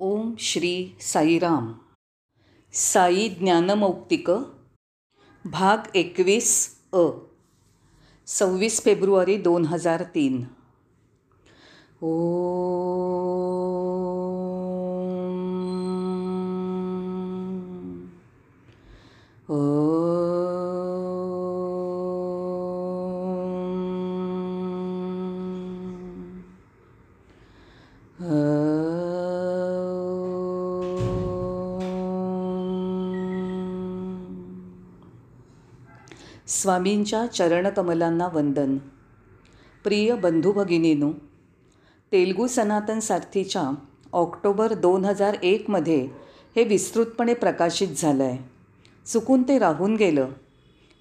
ओम श्री साईराम. साई ज्ञानमौक्तिक भाग एकवीस अ. सव्वीस फेब्रुवारी दोन हजार तीन. ओ. स्वामींच्या चरणकमलांना वंदन. प्रिय बंधू भगिनीनो तेलगू सनातन सारथीच्या ऑक्टोबर दोन हजार एकमध्ये हे विस्तृतपणे प्रकाशित झालं आहे चुकून ते राहून गेलं.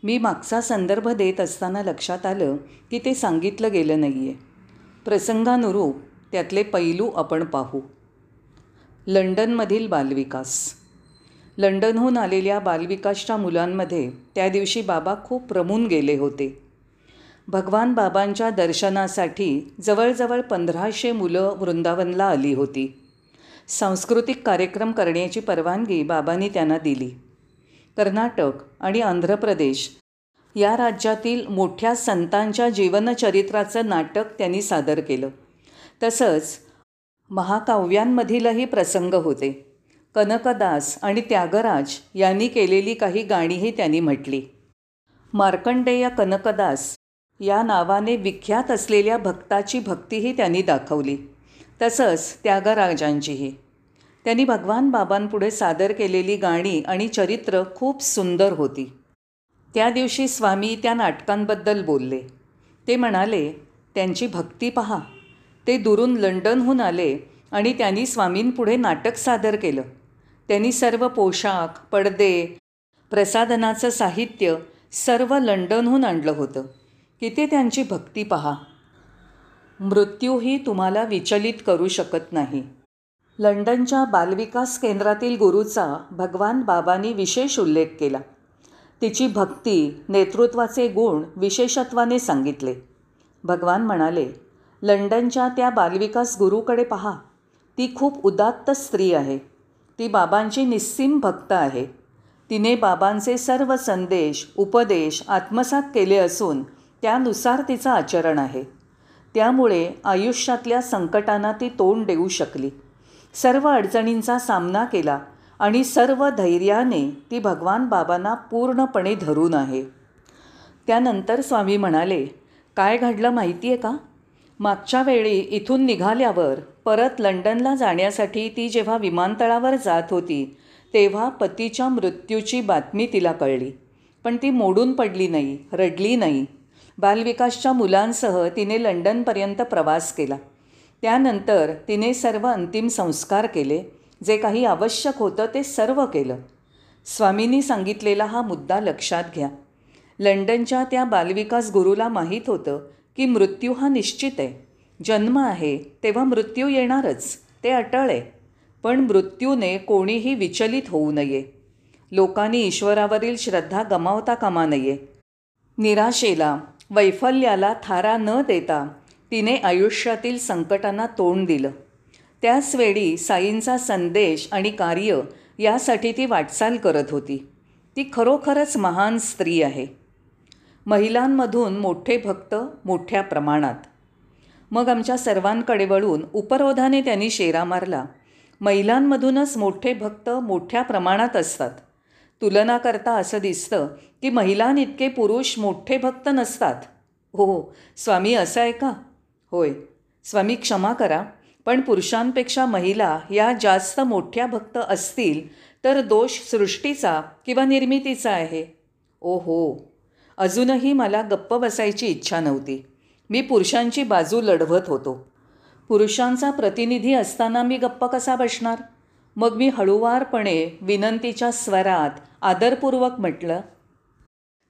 मी मागचा संदर्भ देत असताना लक्षात आलं की ते सांगितलं गेलं नाही आहे प्रसंगानुरूप त्यातले पैलू आपण पाहू. लंडनमधील बालविकास. लंडनहून आलेल्या बालविकासच्या मुलांमध्ये त्या दिवशी बाबा खूप रमून गेले होते. भगवान बाबांच्या दर्शनासाठी जवळजवळ पंधराशे मुलं वृंदावनला आली होती. सांस्कृतिक कार्यक्रम करण्याची परवानगी बाबांनी त्यांना दिली. कर्नाटक आणि आंध्र प्रदेश या राज्यातील मोठ्या संतांच्या जीवनचरित्राचं नाटक त्यांनी सादर केलं. तसंच महाकाव्यांमधीलही प्रसंग होते. कनकदास आणि त्यागराज यांनी केलेली काही गाणीही त्यांनी म्हटली. मार्कंडेय कनकदास या नावाने विख्यात असलेल्या भक्ताची भक्तीही त्यांनी दाखवली. तसंच त्यागराजांचीही. त्यांनी भगवान बाबांपुढे सादर केलेली गाणी आणि चरित्र खूप सुंदर होती. त्या दिवशी स्वामी त्या नाटकांबद्दल बोलले. ते म्हणाले त्यांची भक्ती पहा. ते दुरून लंडनहून आले आणि त्यांनी स्वामींपुढे नाटक सादर केलं. त्यांनी सर्व पोशाख पडदे प्रसादनाचं साहित्य सर्व लंडनहून आणलं होतं. किती त्यांची भक्ती पहा. मृत्यूही तुम्हाला विचलित करू शकत नाही. लंडनच्या बालविकास केंद्रातील गुरुचा भगवान बाबांनी विशेष उल्लेख केला. तिची भक्ती नेतृत्वाचे गुण विशेषत्वाने सांगितले. भगवान म्हणाले लंडनच्या त्या बालविकास गुरुकडे पहा. ती खूप उदात्त स्त्री आहे. ती बाबांची निस्सीम भक्त आहे. तिने बाबांचे सर्व संदेश उपदेश आत्मसात केले असून त्यानुसार तिचं आचरण आहे. त्यामुळे आयुष्यातल्या संकटांना ती तोंड देऊ शकली. सर्व अडचणींचा सामना केला आणि सर्व धैर्याने ती भगवान बाबांना पूर्णपणे धरून आहे. त्यानंतर स्वामी म्हणाले काय घडलं माहिती आहे का? मागच्या वेळी इथून निघाल्यावर परत लंडनला जाण्यासाठी ती जेव्हा विमानतळावर जात होती तेव्हा पतीच्या मृत्यूची बातमी तिला कळली. पण ती मोडून पडली नाही रडली नाही. बालविकासच्या मुलांसह तिने लंडनपर्यंत प्रवास केला. त्यानंतर तिने सर्व अंतिम संस्कार केले. जे काही आवश्यक होतं ते सर्व केलं. स्वामींनी सांगितलेला हा मुद्दा लक्षात घ्या. लंडनच्या त्या बालविकास गुरुला माहीत होतं की मृत्यू हा निश्चित आहे. जन्म आहे तेव्हा मृत्यू येणारच ते अटळ आहे. पण मृत्यूने कोणीही विचलित होऊ नये. लोकांनी ईश्वरावरील श्रद्धा गमावता कामा नये. निराशेला वैफल्याला थारा न देता तिने आयुष्यातील संकटांना तोंड दिलं. त्याचवेळी साईंचा संदेश आणि कार्य यासाठी ती वाटचाल करत होती. ती खरोखरच महान स्त्री आहे. महिलांमधून मोठे भक्त मोठ्या प्रमाणात. मग आमच्या सर्वांकडे वळून उपरोधाने त्यांनी शेरा मारला. महिलांमधूनच मोठे भक्त मोठ्या प्रमाणात असतात. तुलना करता असं दिसतं की महिलांइतके पुरुष मोठे भक्त नसतात. हो, हो. स्वामी असं आहे का? होय. स्वामी क्षमा करा. पण पुरुषांपेक्षा महिला या जास्त मोठ्या भक्त असतील तर दोष सृष्टीचा किंवा निर्मितीचा आहे. ओ हो अजूनही मला गप्प बसायची इच्छा नव्हती. मी पुरुषांची बाजू लढवत होतो. पुरुषांचा प्रतिनिधी असताना मी गप्प कसा बसणार? मग मी हळूवारपणे विनंतीच्या स्वरात आदरपूर्वक म्हटलं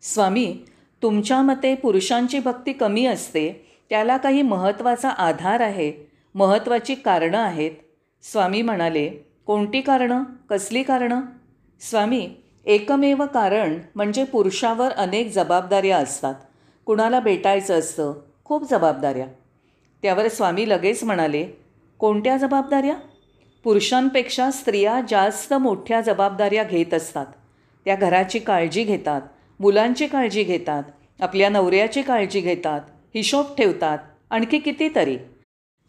स्वामी तुमच्या मते पुरुषांची भक्ती कमी असते त्याला काही महत्त्वाचा आधार आहे महत्त्वाची कारणं आहेत. स्वामी म्हणाले कोणती कारणं? कसली कारणं? स्वामी एकमेव कारण म्हणजे पुरुषावर अनेक जबाबदाऱ्या असतात. कुणाला भेटायचं असतं खूप जबाबदाऱ्या. त्यावर स्वामी लगेच म्हणाले कोणत्या जबाबदाऱ्या? पुरुषांपेक्षा स्त्रिया जास्त मोठ्या जबाबदाऱ्या घेत असतात. त्या घराची काळजी घेतात मुलांची काळजी घेतात आपल्या नवऱ्याची काळजी घेतात हिशोब ठेवतात आणखी कितीतरी.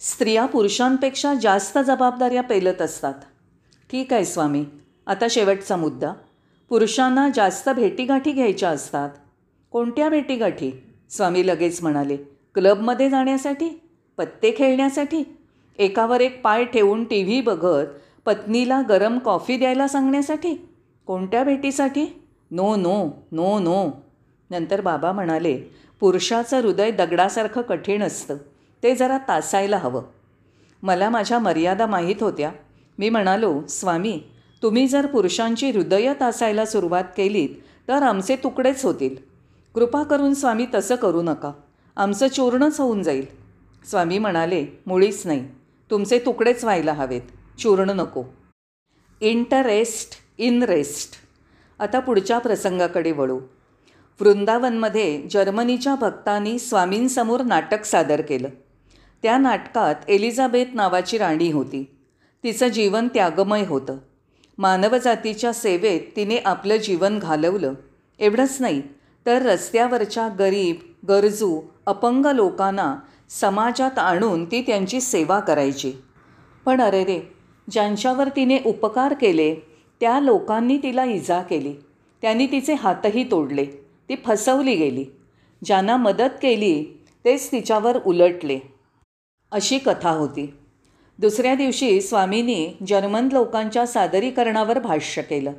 स्त्रिया पुरुषांपेक्षा जास्त जबाबदाऱ्या पेलत असतात. ठीक आहे स्वामी. आता शेवटचा मुद्दा. पुरुषांना जास्त भेटीगाठी घ्यायच्या असतात. कोणत्या भेटीगाठी? स्वामी लगेच म्हणाले क्लबमध्ये जाण्यासाठी पत्ते खेळण्यासाठी एकावर एक पाय ठेवून टी व्ही बघत पत्नीला गरम कॉफी द्यायला सांगण्यासाठी कोणत्या भेटीसाठी? No no no no. नंतर बाबा म्हणाले पुरुषाचं हृदय दगडासारखं कठीण असतं ते जरा तासायला हवं. मला माझ्या मर्यादा माहीत होत्या. मी म्हणालो स्वामी तुम्ही जर पुरुषांची हृदय तासायला सुरुवात केलीत तर आमचे तुकडेच होतील. कृपा करून स्वामी तसं करू नका. आमचं चूर्णच होऊन जाईल. स्वामी म्हणाले मुळीच नाही. तुमचे तुकडेच व्हायला हवेत. चूर्ण नको. Interest in rest. आता पुढच्या प्रसंगाकडे वळू. वृंदावनमध्ये जर्मनीच्या भक्तांनी स्वामींसमोर नाटक सादर केलं. त्या नाटकात एलिझाबेथ नावाची राणी होती. तिचं जीवन त्यागमय होतं. मानवजातीच्या सेवेत तिने आपलं जीवन घालवलं. एवढंच नाही तर रस्त्यावरच्या गरीब गरजू अपंग लोकांना समाजात आणून ती त्यांची सेवा करायची. पण अरे रे ज्यांच्यावर तिने उपकार केले त्या लोकांनी तिला इजा केली. त्यांनी तिचे हातही तोडले. ती फसवली गेली. ज्यांना मदत केली तेच तिच्यावर उलटले. अशी कथा होती. दुसऱ्या दिवशी स्वामींनी जर्मन लोकांच्या सादरीकरणावर भाष्य केलं.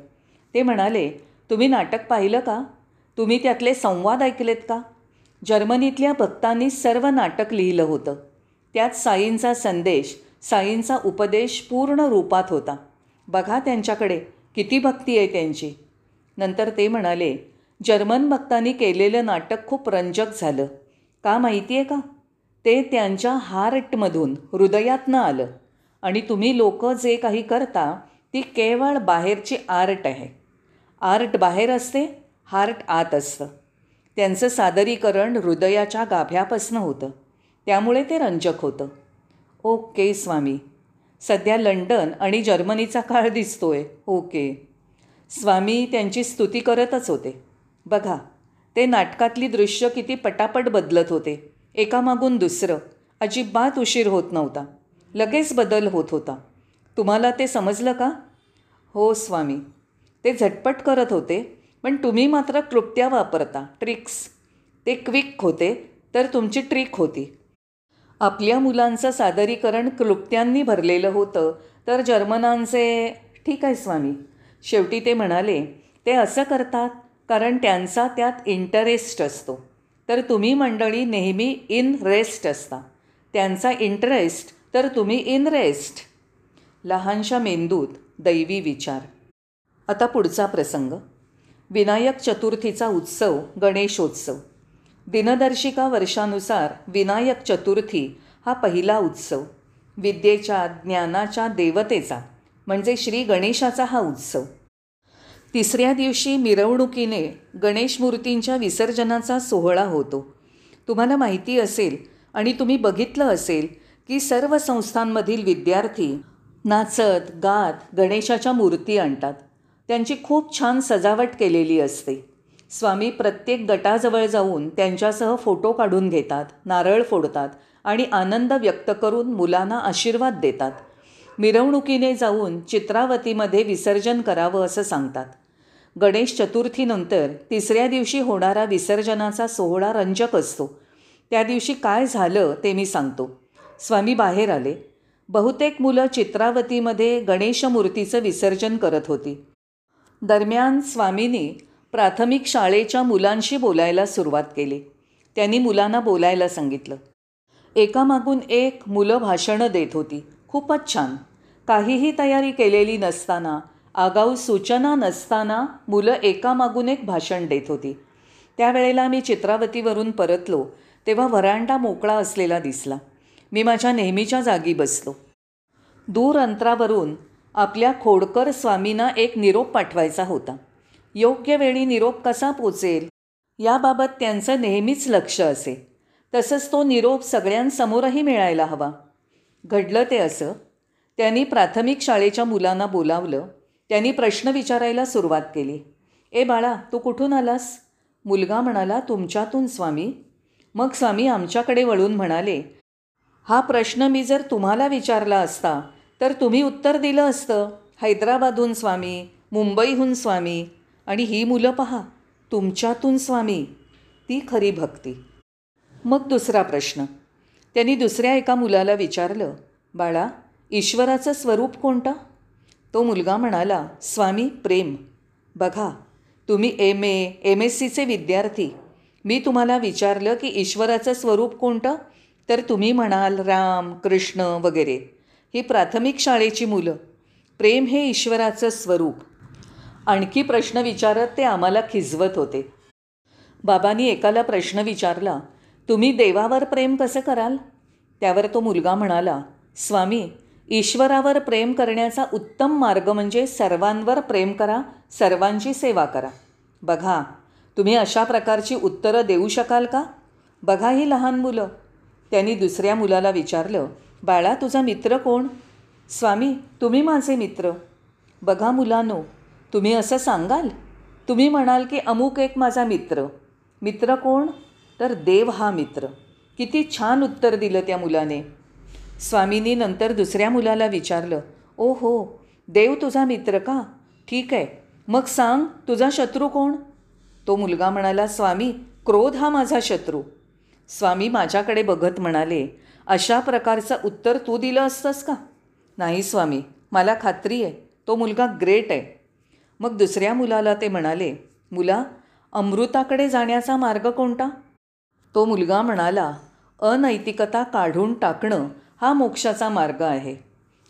ते म्हणाले तुम्ही नाटक पाहिलं का? तुम्ही त्यातले संवाद ऐकलेत का? जर्मनीतल्या भक्तांनी सर्व नाटक लिहिलं होतं. त्यात साईंचा संदेश साईंचा उपदेश पूर्ण रूपात होता. बघा त्यांच्याकडे किती भक्ती आहे त्यांची. नंतर ते म्हणाले जर्मन भक्तांनी केलेलं नाटक खूप रंजक झालं. का माहिती आहे का? ते त्यांच्या हार्टमधून हृदयातनं आलं. आणि तुम्ही लोक जे काही करता ती केवळ बाहेरची आर्ट आहे. आर्ट बाहेर असते हार्ट आत असतं. त्यांचं सादरीकरण हृदयाच्या गाभ्यापासनं होतं. त्यामुळे ते रंजक होतं. ओके स्वामी. सध्या लंडन आणि जर्मनीचा काळ दिसतोय. ओके. स्वामी त्यांची स्तुती करतच होते. बघा ते नाटकातली दृश्य किती पटापट बदलत होते. एकामागून दुसरं. अजिबात उशीर होत नव्हता. लगेच बदल होत होता. तुम्हाला ते समजलं का? हो स्वामी. ते झटपट करत होते. पण तुम्ही मात्र क्लुप्त्या वापरता. ट्रिक्स. ते क्विक होते तर तुमची ट्रिक होती. आपल्या मुलांचं सादरीकरण क्लुप्त्यांनी भरलेलं होतं तर जर्मनांचे ठीक आहे स्वामी. शेवटी ते म्हणाले ते असं करतात कारण त्यांचा त्यात इंटरेस्ट असतो. तर तुम्ही मंडळी नेहमी इन रेस्ट असता. त्यांचा इंटरेस्ट तर तुम्ही इन रेस्ट लहानशा मेंदूत दैवी विचार. आता पुढचा प्रसंग. विनायक चतुर्थीचा उत्सव गणेशोत्सव. दिनदर्शिका वर्षानुसार विनायक चतुर्थी हा पहिला उत्सव. विद्येच्या ज्ञानाच्या देवतेचा म्हणजे श्री गणेशाचा हा उत्सव. तिसऱ्या दिवशी मिरवणुकीने गणेश मूर्तींच्या विसर्जनाचा सोहळा होतो. तुम्हाला माहिती असेल आणि तुम्ही बघितलं असेल की सर्व संस्थांमधील विद्यार्थी नाचत गात गणेशाच्या मूर्ती आणतात. त्यांची खूप छान सजावट केलेली असते. स्वामी प्रत्येक गटाजवळ जाऊन त्यांच्यासह फोटो काढून घेतात नारळ फोडतात आणि आनंद व्यक्त करून मुलांना आशीर्वाद देतात. मिरवणुकीने जाऊन चित्रावतीमध्ये विसर्जन करावं असं सांगतात. गणेश चतुर्थीनंतर तिसऱ्या दिवशी होणारा विसर्जनाचा सोहळा रंजक असतो. त्या दिवशी काय झालं ते मी सांगतो. स्वामी बाहेर आले. बहुतेक मुलं चित्रावतीमध्ये गणेशमूर्तीचं विसर्जन करत होती. दरम्यान स्वामींनी प्राथमिक शाळेच्या मुलांशी बोलायला सुरुवात केली. त्यांनी मुलांना बोलायला सांगितलं. एकामागून एक मुलं भाषणं देत होती. खूपच छान. काहीही तयारी केलेली नसताना आगाऊ सूचना नसताना मुलं एकामागून एक भाषण देत होती. त्यावेळेला मी चित्रावतीवरून परतलो तेव्हा व्हरांडा मोकळा असलेला दिसला. मी माझ्या नेहमीच्या जागी बसलो. दूर अंतरावरून आपल्या खोडकर स्वामींना एक निरोप पाठवायचा होता. योग्य वेळी निरोप कसा पोचेल? याबाबत त्यांचं नेहमीच लक्ष असे. तसंच तो निरोप सगळ्यांसमोरही मिळायला हवा. घडलं ते असं. त्यांनी प्राथमिक शाळेच्या मुलांना बोलावलं. त्यांनी प्रश्न विचारायला सुरुवात केली. ए बाळा तू कुठून आलास? मुलगा म्हणाला तुमच्यातून स्वामी. मग स्वामी आमच्याकडे वळून म्हणाले हा प्रश्न मी जर तुम्हाला विचारला असता तर तुम्ही उत्तर दिलं असतं. हैदराबादहून स्वामी मुंबईहून स्वामी आणि ही मुलं पहा तुमच्यातून स्वामी ती खरी भक्ती. मग दुसरा प्रश्न. त्यांनी दुसऱ्या एका मुलाला विचारलं बाळा ईश्वराचं स्वरूप कोणतं? तो मुलगा म्हणाला स्वामी प्रेम. बघा तुम्ही एम ए एम एस सीचे विद्यार्थी. मी तुम्हाला विचारलं की ईश्वराचं स्वरूप कोणतं? तर तुम्ही म्हणाल राम कृष्ण वगैरे. ही प्राथमिक शाळेची मुलं. प्रेम हे ईश्वराचं स्वरूप. आणखी प्रश्न विचारत ते आम्हाला खिजवत होते. बाबांनी एकाला प्रश्न विचारला तुम्ही देवावर प्रेम कसं कराल? त्यावर तो मुलगा म्हणाला स्वामी ईश्वरावर प्रेम करण्याचा उत्तम मार्ग म्हणजे सर्वांवर प्रेम करा सर्वांची सेवा करा. बघा तुम्ही अशा प्रकारची उत्तरं देऊ शकाल का? बघा ही लहान मुलं. त्यांनी दुसऱ्या मुलाला विचारलं बाळा तुझा मित्र कोण? स्वामी तुम्ही माझे मित्र. बघा मुलानो तुम्ही असं सांगाल? तुम्ही म्हणाल की अमुक एक माझा मित्र. मित्र कोण? तर देव हा मित्र. किती छान उत्तर दिलं त्या मुलाने. स्वामींनी नंतर दुसऱ्या मुलाला विचारलं ओ हो देव तुझा मित्र का? ठीक आहे. मग सांग तुझा शत्रू कोण? तो मुलगा म्हणाला स्वामी क्रोध हा माझा शत्रू. स्वामी माझ्याकडे बघत म्हणाले अशा प्रकारचं उत्तर तू दिलं असतंस का? नाही स्वामी. मला खात्री आहे. तो मुलगा ग्रेट आहे. मग दुसऱ्या मुलाला ते म्हणाले मुला अमृताकडे जाण्याचा मार्ग कोणता? तो मुलगा म्हणाला अनैतिकता काढून टाकणं हा मोक्षाचा मार्ग आहे.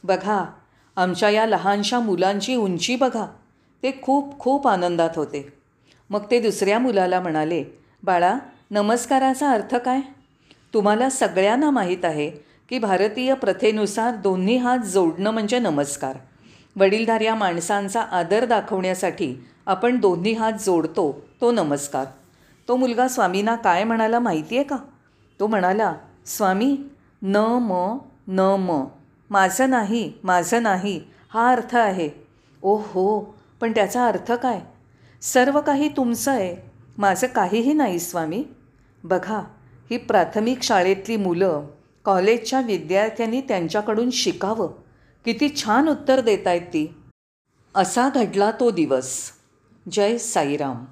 बघा आमच्या या लहानशा मुलांची उंची बघा. ते खूप खूप आनंदात होते. मग ते दुसऱ्या मुलाला म्हणाले बाळा नमस्काराचा अर्थ काय? तुम्हाला सगळ्यांना माहीत आहे की भारतीय प्रथेनुसार दोन्ही हात जोडणं म्हणजे नमस्कार. वडीलधाऱ्या माणसांचा आदर दाखवण्यासाठी आपण दोन्ही हात जोडतो तो नमस्कार. तो मुलगा स्वामींना काय म्हणाला माहिती आहे का? तो म्हणाला स्वामी न म न म. माझं नाही माझं नाही हा अर्थ आहे. ओ हो पण त्याचा अर्थ काय? सर्व काही तुमचं आहे. माझं काहीही नाही स्वामी. बघा ही प्राथमिक शाळेतली मुलं कॉलेजच्या विद्यार्थ्यांनी त्यांच्याकडून शिकावं. किती छान उत्तर देत आहेत ती. असा घडला तो दिवस. जय साईराम.